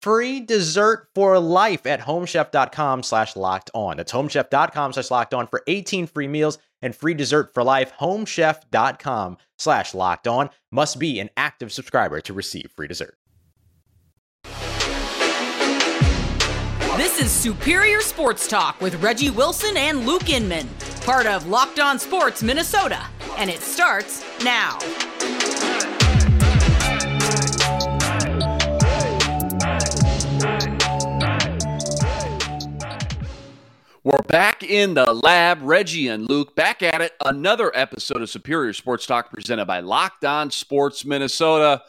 free dessert for life at homechef.com slash locked on. That's homechef.com slash locked on for 18 free meals and free dessert for life. Homechef.com slash locked on must be an active subscriber to receive free dessert. This is Superior Sports Talk with Reggie Wilson and Luke Inman, part of Locked On Sports Minnesota, and it starts now. We're back in the lab. Reggie and Luke back at it. Another episode of Superior Sports Talk presented by Locked On Sports Minnesota.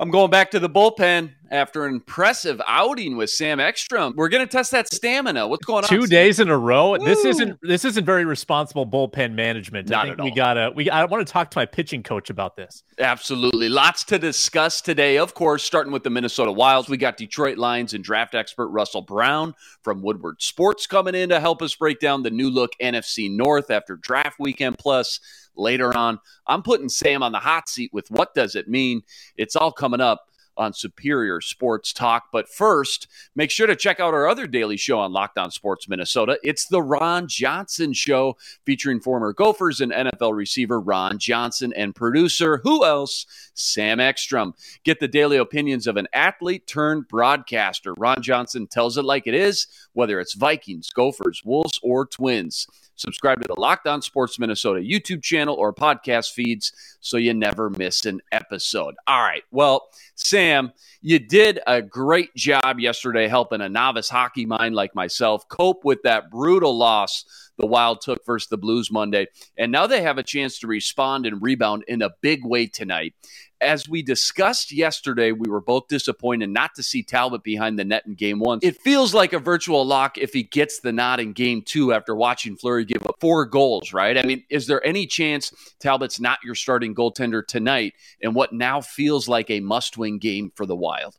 I'm going back to the bullpen after an impressive outing with Sam Ekstrom. We're going to test that stamina. What's going on? Two days in a row. Woo! This isn't this isn't very responsible bullpen management. Not I think we gotta we I want to talk to my pitching coach about this. Absolutely. Lots to discuss today. Of course, starting with the Minnesota Wilds, we got Detroit Lions and draft expert Russell Brown from Woodward Sports coming in to help us break down the new look NFC North after draft weekend. Plus, later on, I'm putting Sam on the hot seat with what does it mean? It's all coming up on Superior Sports Talk. But first, make sure to check out our other daily show on Locked On Sports Minnesota. It's the Ron Johnson Show, featuring former Gophers and NFL receiver Ron Johnson and producer, who else? Sam Ekstrom. Get the daily opinions of an athlete turned broadcaster. Ron Johnson tells it like it is, whether it's Vikings, Gophers, Wolves, or Twins. Subscribe to the Locked On Sports Minnesota YouTube channel or podcast feeds so you never miss an episode. All right. Well, Sam, you did a great job yesterday helping a novice hockey mind like myself cope with that brutal loss the Wild took versus the Blues Monday. And now they have a chance to respond and rebound in a big way tonight. As we discussed yesterday, we were both disappointed not to see Talbot behind the net in game one. It feels like a virtual lock if he gets the nod in game two after watching Fleury give up four goals, right? I mean, is there any chance Talbot's not your starting goaltender tonight in what now feels like a must win game for the Wild?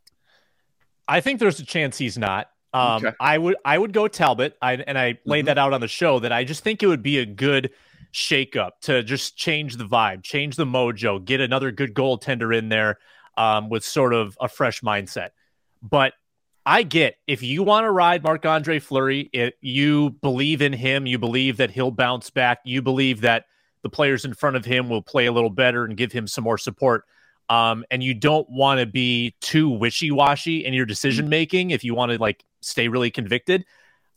I think there's a chance he's not. Um, Okay. I would I would go Talbot. I, and I laid Mhm. that out on the show that I just think it would be a good shakeup to just change the vibe, change the mojo, get another good goaltender in there um, with sort of a fresh mindset. But I get if you want to ride Marc Andre Fleury, it, you believe in him, you believe that he'll bounce back, you believe that the players in front of him will play a little better and give him some more support. Um, and you don't want to be too wishy-washy in your decision making if you want to like stay really convicted.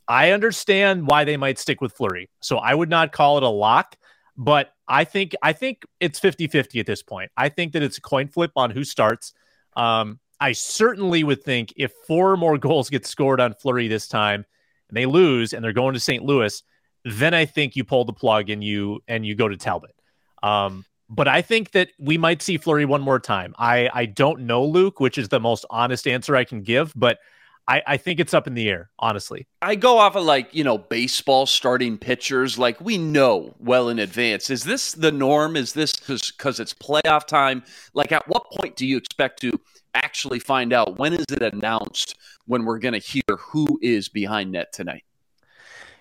I understand why they might stick with Fleury. So I would not call it a lock, but I think I think it's 50-50 at this point. I think that it's a coin flip on who starts. Um, I certainly would think if four more goals get scored on Fleury this time and they lose and they're going to St. Louis, then I think you pull the plug and you and you go to Talbot. Um, but I think that we might see Fleury one more time. I I don't know Luke, which is the most honest answer I can give, but I, I think it's up in the air, honestly. I go off of like, you know, baseball starting pitchers. Like we know well in advance. Is this the norm? Is this because it's playoff time? Like at what point do you expect to actually find out? When is it announced when we're going to hear who is behind net tonight?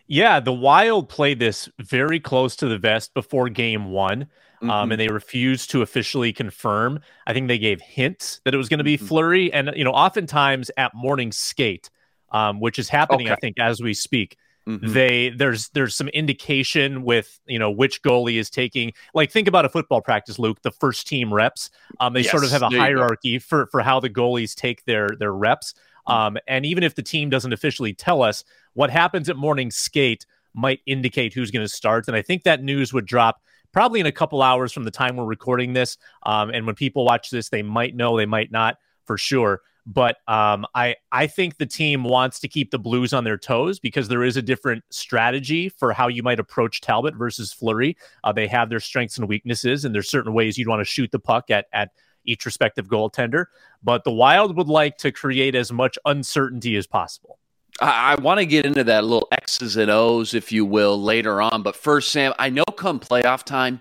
Yeah, the Wild played this very close to the vest before game one. Um, mm-hmm. and they refused to officially confirm. I think they gave hints that it was going to be mm-hmm. Fleury, and you know, oftentimes at morning skate, um, which is happening, okay. I think, as we speak. Mm-hmm. They there's there's some indication with you know which goalie is taking like think about a football practice, Luke. The first team reps, um, they yes, sort of have a hierarchy for for how the goalies take their their reps. Mm-hmm. Um, and even if the team doesn't officially tell us what happens at morning skate, might indicate who's going to start. And I think that news would drop probably in a couple hours from the time we're recording this. Um, and when people watch this, they might know, they might not for sure. But um, I I think the team wants to keep the Blues on their toes because there is a different strategy for how you might approach Talbot versus Fleury. Uh, they have their strengths and weaknesses, and there's certain ways you'd want to shoot the puck at at each respective goaltender. But the Wild would like to create as much uncertainty as possible. I, I want to get into that little X's and O's, if you will, later on. But first, Sam, I know come playoff time,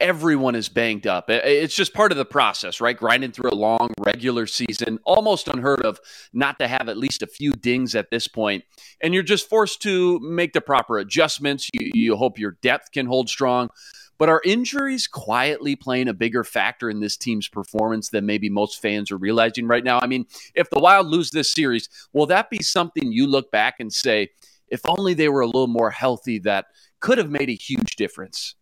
everyone is banged up. It's just part of the process, right? Grinding through a long regular season, almost unheard of not to have at least a few dings at this point. And you're just forced to make the proper adjustments. You, you hope your depth can hold strong. But are injuries quietly playing a bigger factor in this team's performance than maybe most fans are realizing right now? I mean, if the Wild lose this series, will that be something you look back and say, if only they were a little more healthy, that could have made a huge difference?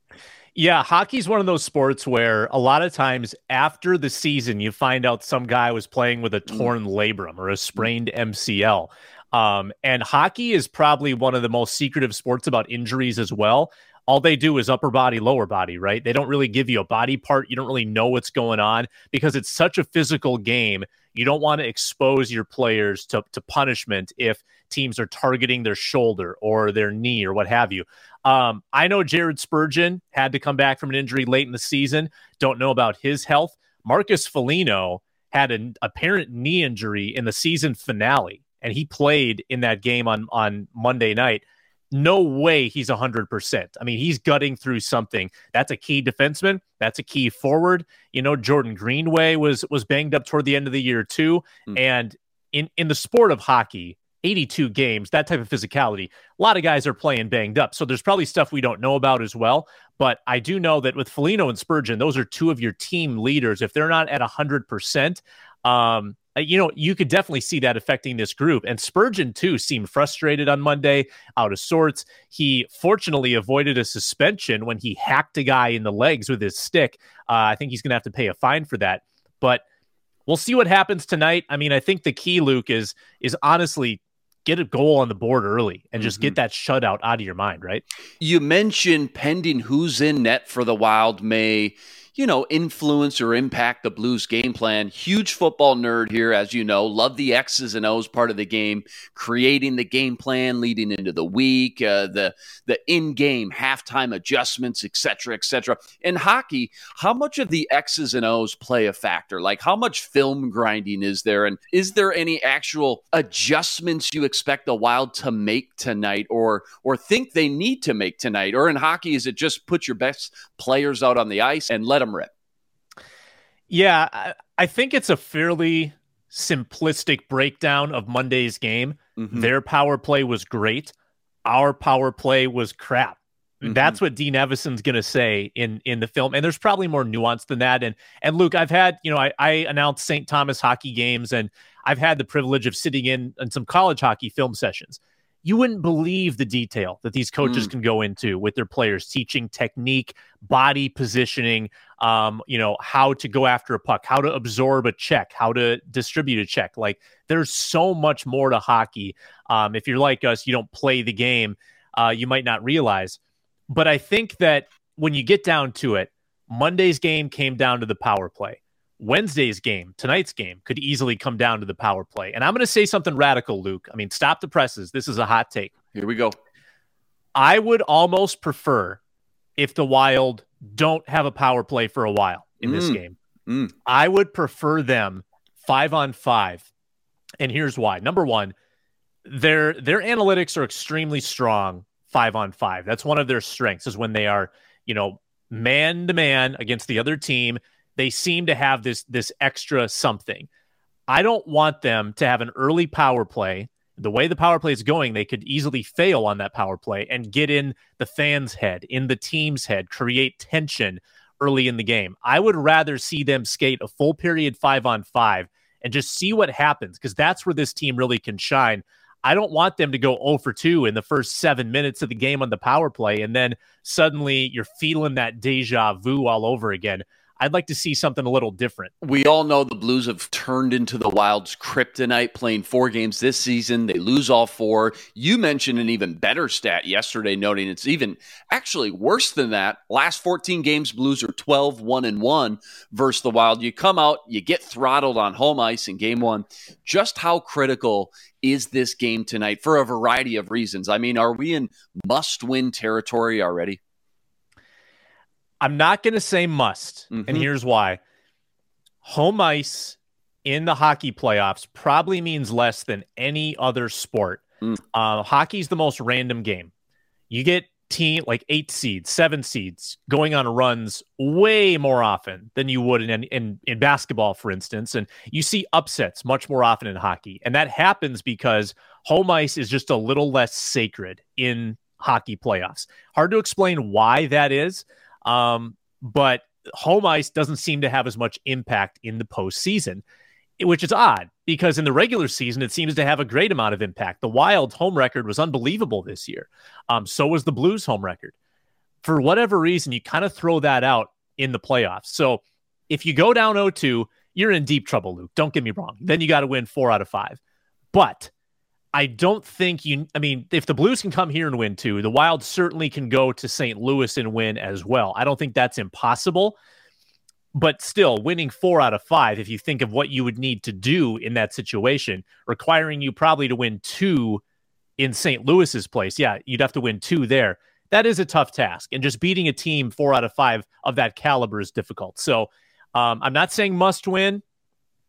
Yeah, hockey's one of those sports where a lot of times after the season, you find out some guy was playing with a mm. torn labrum or a sprained MCL. Um, and hockey is probably one of the most secretive sports about injuries as well. All they do is upper body, lower body, right? They don't really give you a body part. You don't really know what's going on because it's such a physical game. You don't want to expose your players to, to punishment if teams are targeting their shoulder or their knee or what have you. Um, I know Jared Spurgeon had to come back from an injury late in the season. Don't know about his health. Marcus Foligno had an apparent knee injury in the season finale, and he played in that game on on Monday night. No way he's 100%. I mean, he's gutting through something. That's a key defenseman. That's a key forward. You know, Jordan Greenway was was banged up toward the end of the year too. Mm. And in in the sport of hockey, 82 games, that type of physicality, a lot of guys are playing banged up. So there's probably stuff we don't know about as well. But I do know that with Foligno and Spurgeon, those are two of your team leaders. If they're not at 100%, um, you know, you could definitely see that affecting this group. And Spurgeon, too, seemed frustrated on Monday, out of sorts. He fortunately avoided a suspension when he hacked a guy in the legs with his stick. Uh, I think he's going to have to pay a fine for that. But we'll see what happens tonight. I mean, I think the key, Luke, is is honestly get a goal on the board early and just mm-hmm. get that shutout out of your mind, right? You mentioned pending who's in net for the Wild may you know, influence or impact the Blues game plan. Huge football nerd here, as you know. Love the X's and O's part of the game, creating the game plan leading into the week, uh, the the in-game halftime adjustments, etc., etc. In hockey, how much of the X's and O's play a factor? Like, how much film grinding is there, and is there any actual adjustments you expect the Wild to make tonight, or or think they need to make tonight? Or in hockey, is it just put your best players out on the ice and let them rip. Yeah, I, I think it's a fairly simplistic breakdown of Monday's game. Mm-hmm. Their power play was great. Our power play was crap. Mm-hmm. That's what Dean Evason's going to say in in the film, and there's probably more nuance than that. And and Luke, I've had you know I, I announced St. Thomas hockey games, and I've had the privilege of sitting in in some college hockey film sessions you wouldn't believe the detail that these coaches mm. can go into with their players teaching technique body positioning um, you know how to go after a puck how to absorb a check how to distribute a check. Like there's so much more to hockey. Um, if you're like us you don't play the game uh, you might not realize. But i think that when you get down to it monday's game came down to the power play Wednesday's game, tonight's game, could easily come down to the power play. And I'm going to say something radical, Luke. I mean, stop the presses. This is a hot take. Here we go. I would almost prefer if the Wild don't have a power play for a while in mm. this game. Mm. I would prefer them five on five. And here's why. Number one, their their analytics are extremely strong five on five. That's one of their strengths is when they are, you know, man to man against the other team they seem to have this this extra something. I don't want them to have an early power play, the way the power play is going, they could easily fail on that power play and get in the fans' head, in the team's head, create tension early in the game. I would rather see them skate a full period five on five and just see what happens because that's where this team really can shine. I don't want them to go 0 for 2 in the first seven minutes of the game on the power play, and then suddenly you're feeling that deja vu all over again. I'd like to see something a little different. We all know the Blues have turned into the Wild's kryptonite, playing four games this season. They lose all four. You mentioned an even better stat yesterday, noting it's even actually worse than that. Last 14 games, Blues are 12 1 and 1 versus the Wild. You come out, you get throttled on home ice in game one. Just how critical is this game tonight for a variety of reasons? I mean, are we in must win territory already? I'm not going to say must, mm-hmm. and here's why. Home ice in the hockey playoffs probably means less than any other sport. Mm. Uh, hockey's the most random game. You get team like eight seeds, seven seeds going on runs way more often than you would in, in in basketball, for instance, and you see upsets much more often in hockey, and that happens because home ice is just a little less sacred in hockey playoffs. Hard to explain why that is. Um, but home ice doesn't seem to have as much impact in the postseason, which is odd because in the regular season, it seems to have a great amount of impact. The Wild's home record was unbelievable this year. Um, so was the Blues' home record. For whatever reason, you kind of throw that out in the playoffs. So if you go down 0 2, you're in deep trouble, Luke. Don't get me wrong. Then you got to win four out of five. But I don't think you. I mean, if the Blues can come here and win too, the Wild certainly can go to St. Louis and win as well. I don't think that's impossible, but still, winning four out of five, if you think of what you would need to do in that situation, requiring you probably to win two in St. Louis's place, yeah, you'd have to win two there. That is a tough task, and just beating a team four out of five of that caliber is difficult. So, um, I'm not saying must win,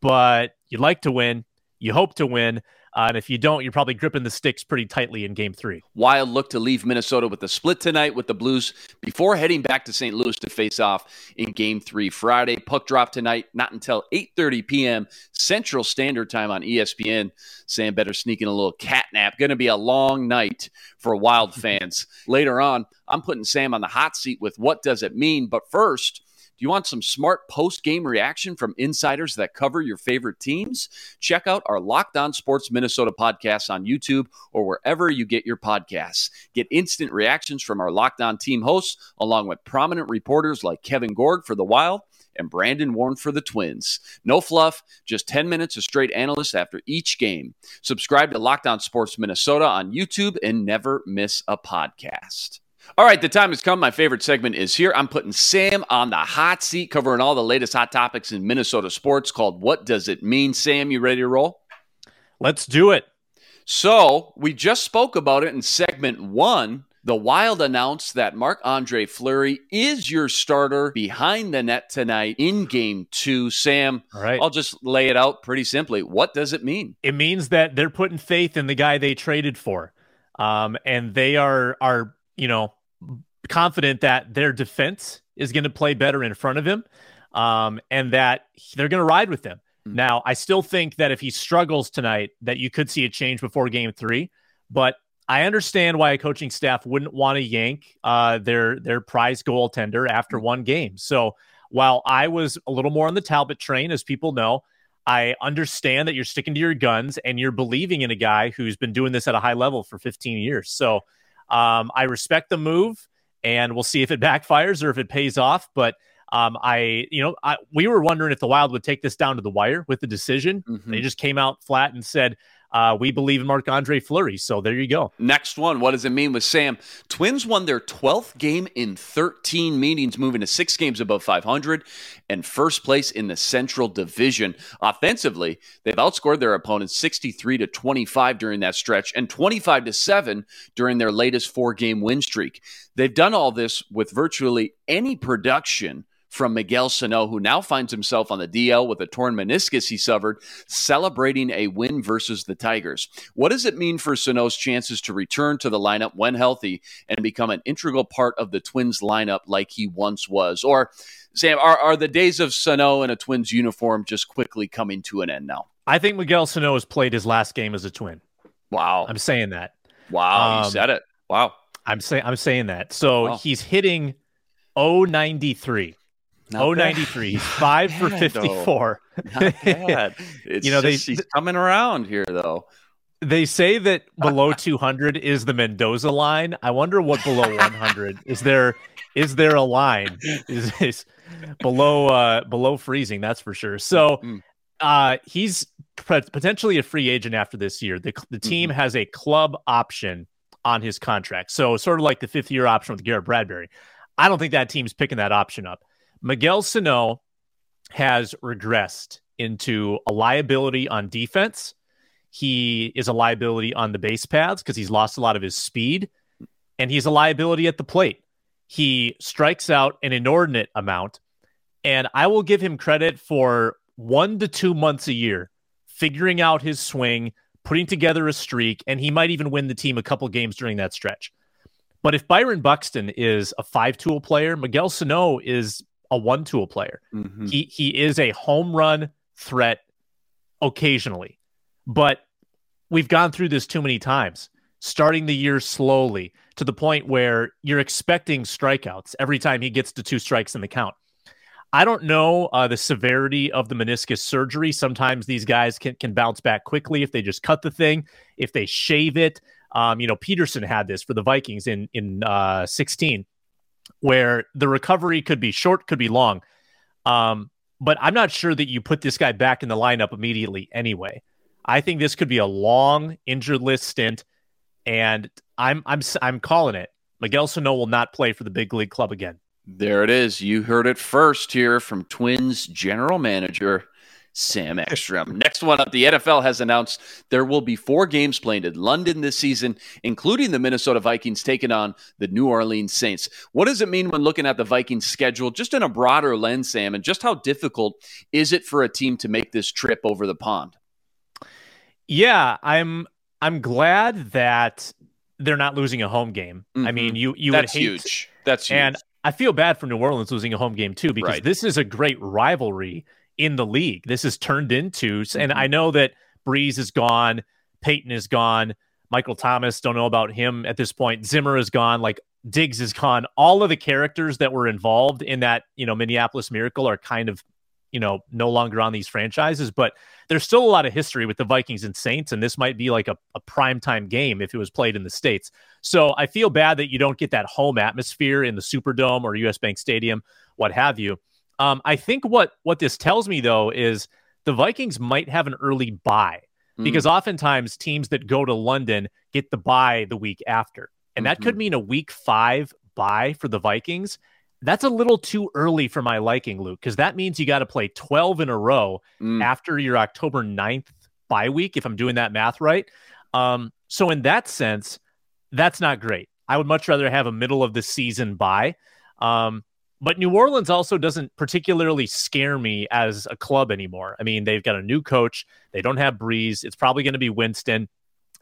but you'd like to win, you hope to win. Uh, and if you don't, you're probably gripping the sticks pretty tightly in game three. Wild look to leave Minnesota with a split tonight with the Blues before heading back to St. Louis to face off in game three Friday. Puck drop tonight, not until 8.30 p.m. Central Standard Time on ESPN. Sam better sneak in a little cat nap. Going to be a long night for Wild fans. Later on, I'm putting Sam on the hot seat with what does it mean. But first, you want some smart post game reaction from insiders that cover your favorite teams? Check out our Locked On Sports Minnesota podcast on YouTube or wherever you get your podcasts. Get instant reactions from our Locked On team hosts, along with prominent reporters like Kevin Gorg for The Wild and Brandon Warne for the Twins. No fluff, just 10 minutes of straight analysis after each game. Subscribe to Locked On Sports Minnesota on YouTube and never miss a podcast. All right, the time has come. My favorite segment is here. I'm putting Sam on the hot seat, covering all the latest hot topics in Minnesota sports called What Does It Mean? Sam, you ready to roll? Let's do it. So, we just spoke about it in segment one. The Wild announced that Marc Andre Fleury is your starter behind the net tonight in game two. Sam, All right. I'll just lay it out pretty simply. What does it mean? It means that they're putting faith in the guy they traded for. Um, and they are are you know, confident that their defense is going to play better in front of him um, and that they're going to ride with him. Mm-hmm. Now, I still think that if he struggles tonight, that you could see a change before game three. But I understand why a coaching staff wouldn't want to yank uh, their their prize goaltender after mm-hmm. one game. So while I was a little more on the Talbot train, as people know, I understand that you're sticking to your guns and you're believing in a guy who's been doing this at a high level for 15 years. So um, I respect the move, and we'll see if it backfires or if it pays off. But um, I, you know, I, we were wondering if the Wild would take this down to the wire with the decision. Mm-hmm. They just came out flat and said, uh, we believe in Marc Andre Fleury. So there you go. Next one. What does it mean with Sam? Twins won their 12th game in 13 meetings, moving to six games above 500 and first place in the Central Division. Offensively, they've outscored their opponents 63 to 25 during that stretch and 25 to 7 during their latest four game win streak. They've done all this with virtually any production from Miguel Sano, who now finds himself on the DL with a torn meniscus he suffered, celebrating a win versus the Tigers. What does it mean for Sano's chances to return to the lineup when healthy and become an integral part of the Twins lineup like he once was? Or, Sam, are, are the days of Sano in a Twins uniform just quickly coming to an end now? I think Miguel Sano has played his last game as a Twin. Wow. I'm saying that. Wow. Um, you said it. Wow. I'm saying I'm saying that. So Wow. he's hitting 093. Not 093. He's five for bad, though. 54. Not bad. It's You know, they- just, he's coming around here, though. They say that below 200 is the Mendoza line. I wonder what below 100 is there. Is there a line? Is, is below uh, below freezing? That's for sure. So Mm. uh, he's potentially a free agent after this year. The the team has a club option on his contract, so sort of like the fifth year option with Garrett Bradbury. I don't think that team's picking that option up. Miguel Sano has regressed into a liability on defense. He is a liability on the base paths because he's lost a lot of his speed, and he's a liability at the plate. He strikes out an inordinate amount, and I will give him credit for one to two months a year figuring out his swing, putting together a streak, and he might even win the team a couple games during that stretch. But if Byron Buxton is a five tool player, Miguel Sano is a one tool player. Mhm. He he is a home run threat occasionally. But we've gone through this too many times. Starting the year slowly to the point where you're expecting strikeouts every time he gets to two strikes in the count. I don't know uh, the severity of the meniscus surgery. Sometimes these guys can, can bounce back quickly if they just cut the thing, if they shave it. Um, you know, Peterson had this for the Vikings in in uh, 16, where the recovery could be short, could be long. Um, but I'm not sure that you put this guy back in the lineup immediately anyway. I think this could be a long injured list stint, and I'm I'm I'm calling it. Miguel Sano will not play for the big league club again. There it is. You heard it first here from Twins general manager Sam Ekstrom. Next one up, the NFL has announced there will be four games played in London this season, including the Minnesota Vikings taking on the New Orleans Saints. What does it mean when looking at the Vikings schedule, just in a broader lens, Sam, and just how difficult is it for a team to make this trip over the pond? Yeah, I'm I'm glad that they're not losing a home game. I Mhm. mean, you you would That's hate huge. That's huge. And I feel bad for New Orleans losing a home game too, because Right. this is a great rivalry in the league. This is turned into, and. I mm-hmm. know that Brees is gone, Payton is gone, Michael Thomas, don't know about him at this point. Zimmer is gone, like Diggs is gone. All of the characters that were involved in that, you know, Minneapolis Miracle are kind of, you know, no longer on these franchises, but there's still a lot of history with the Vikings and Saints, and this might be like a, a primetime game if it was played in the States. So I feel bad that you don't get that home atmosphere in the Superdome or US Bank Stadium, what have you. Um, I think what what this tells me though is the Vikings might have an early bye Mm. because oftentimes teams that go to London get the bye the week after, and that Mm-hmm. could mean a week five bye for the Vikings. That's a little too early for my liking, Luke, because that means you got to play 12 in a row Mm. after your October 9th bye week, if I'm doing that math right. Um, so, in that sense, that's not great. I would much rather have a middle of the season bye. Um, but New Orleans also doesn't particularly scare me as a club anymore. I mean, they've got a new coach, they don't have Brees. It's probably going to be Winston.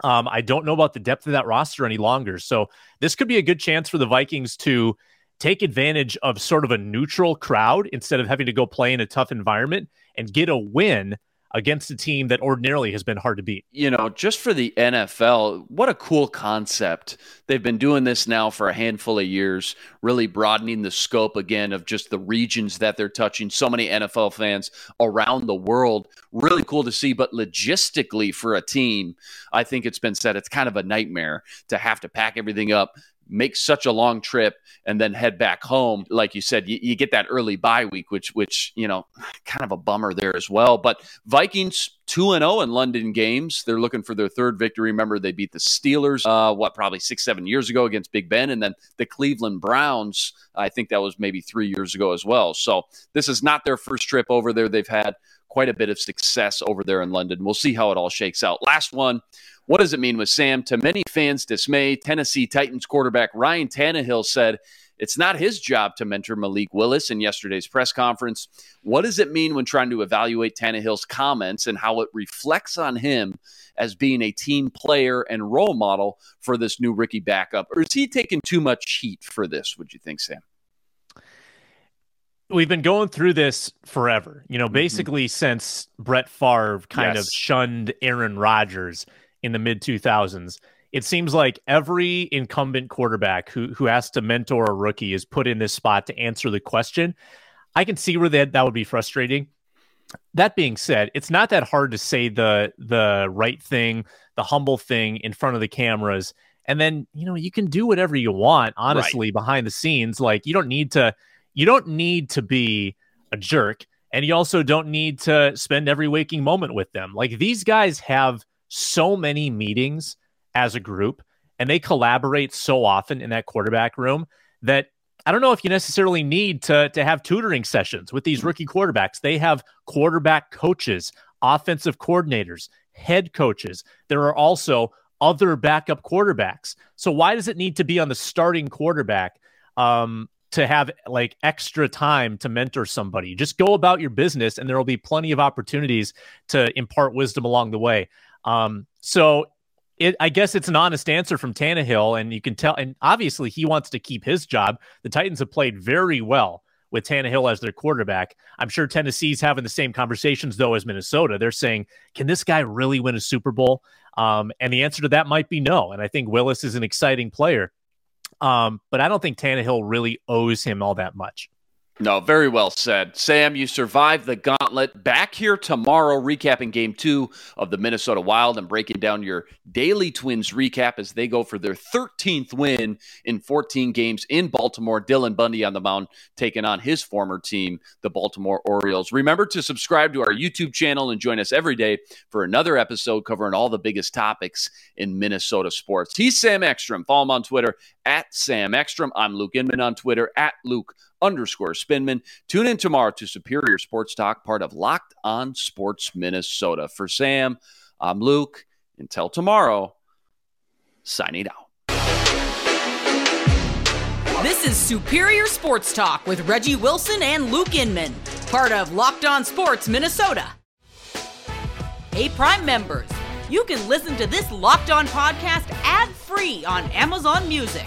Um, I don't know about the depth of that roster any longer. So, this could be a good chance for the Vikings to take advantage of sort of a neutral crowd instead of having to go play in a tough environment and get a win against a team that ordinarily has been hard to beat. you know, just for the NFL, what a cool concept. They've been doing this now for a handful of years, really broadening the scope again of just the regions that they're touching. So many NFL fans around the world. Really cool to see. But logistically, for a team, I think it's been said it's kind of a nightmare to have to pack everything up. Make such a long trip and then head back home. Like you said, you, you get that early bye week, which, which you know, kind of a bummer there as well. But Vikings 2 and 0 in London games. They're looking for their third victory. Remember, they beat the Steelers, uh, what, probably six, seven years ago against Big Ben. And then the Cleveland Browns, I think that was maybe three years ago as well. So this is not their first trip over there. They've had quite a bit of success over there in London. We'll see how it all shakes out. Last one. What does it mean with Sam? To many fans' dismay, Tennessee Titans quarterback Ryan Tannehill said it's not his job to mentor Malik Willis in yesterday's press conference. What does it mean when trying to evaluate Tannehill's comments and how it reflects on him as being a team player and role model for this new rookie backup? Or is he taking too much heat for this, would you think, Sam? We've been going through this forever, you know, mm-hmm. basically since Brett Favre kind of shunned Aaron Rodgers in the mid 2000s, it seems like every incumbent quarterback who who has to mentor a rookie is put in this spot to answer the question. I can see where that that would be frustrating. That being said, it's not that hard to say the the right thing, the humble thing in front of the cameras and then you know you can do whatever you want honestly right. behind the scenes like you don't need to you don't need to be a jerk and you also don't need to spend every waking moment with them like these guys have so many meetings as a group and they collaborate so often in that quarterback room that I don't know if you necessarily need to to have tutoring sessions with these rookie quarterbacks. They have quarterback coaches, offensive coordinators, head coaches. There are also other backup quarterbacks. So why does it need to be on the starting quarterback um, to have like extra time to mentor somebody? Just go about your business, and there will be plenty of opportunities to impart wisdom along the way. Um, so. It, I guess it's an honest answer from Tannehill, and you can tell. And obviously, he wants to keep his job. The Titans have played very well with Tannehill as their quarterback. I'm sure Tennessee's having the same conversations though as Minnesota. They're saying, "Can this guy really win a Super Bowl?" Um, and the answer to that might be no. And I think Willis is an exciting player. Um, but I don't think Tannehill really owes him all that much. No, very well said. Sam, you survived the gauntlet. Back here tomorrow, recapping game two of the Minnesota Wild and breaking down your daily Twins recap as they go for their 13th win in 14 games in Baltimore. Dylan Bundy on the mound taking on his former team, the Baltimore Orioles. Remember to subscribe to our YouTube channel and join us every day for another episode covering all the biggest topics in Minnesota sports. He's Sam Ekstrom. Follow him on Twitter at Sam Ekstrom. I'm Luke Inman on Twitter at Luke underscore Spinman. Tune in tomorrow to Superior Sports Talk, part of Locked On Sports Minnesota. For Sam, I'm Luke. Until tomorrow, signing out. This is Superior Sports Talk with Reggie Wilson and Luke Inman, part of Locked On Sports Minnesota. Hey, Prime members, you can listen to this Locked On podcast ad free on Amazon Music.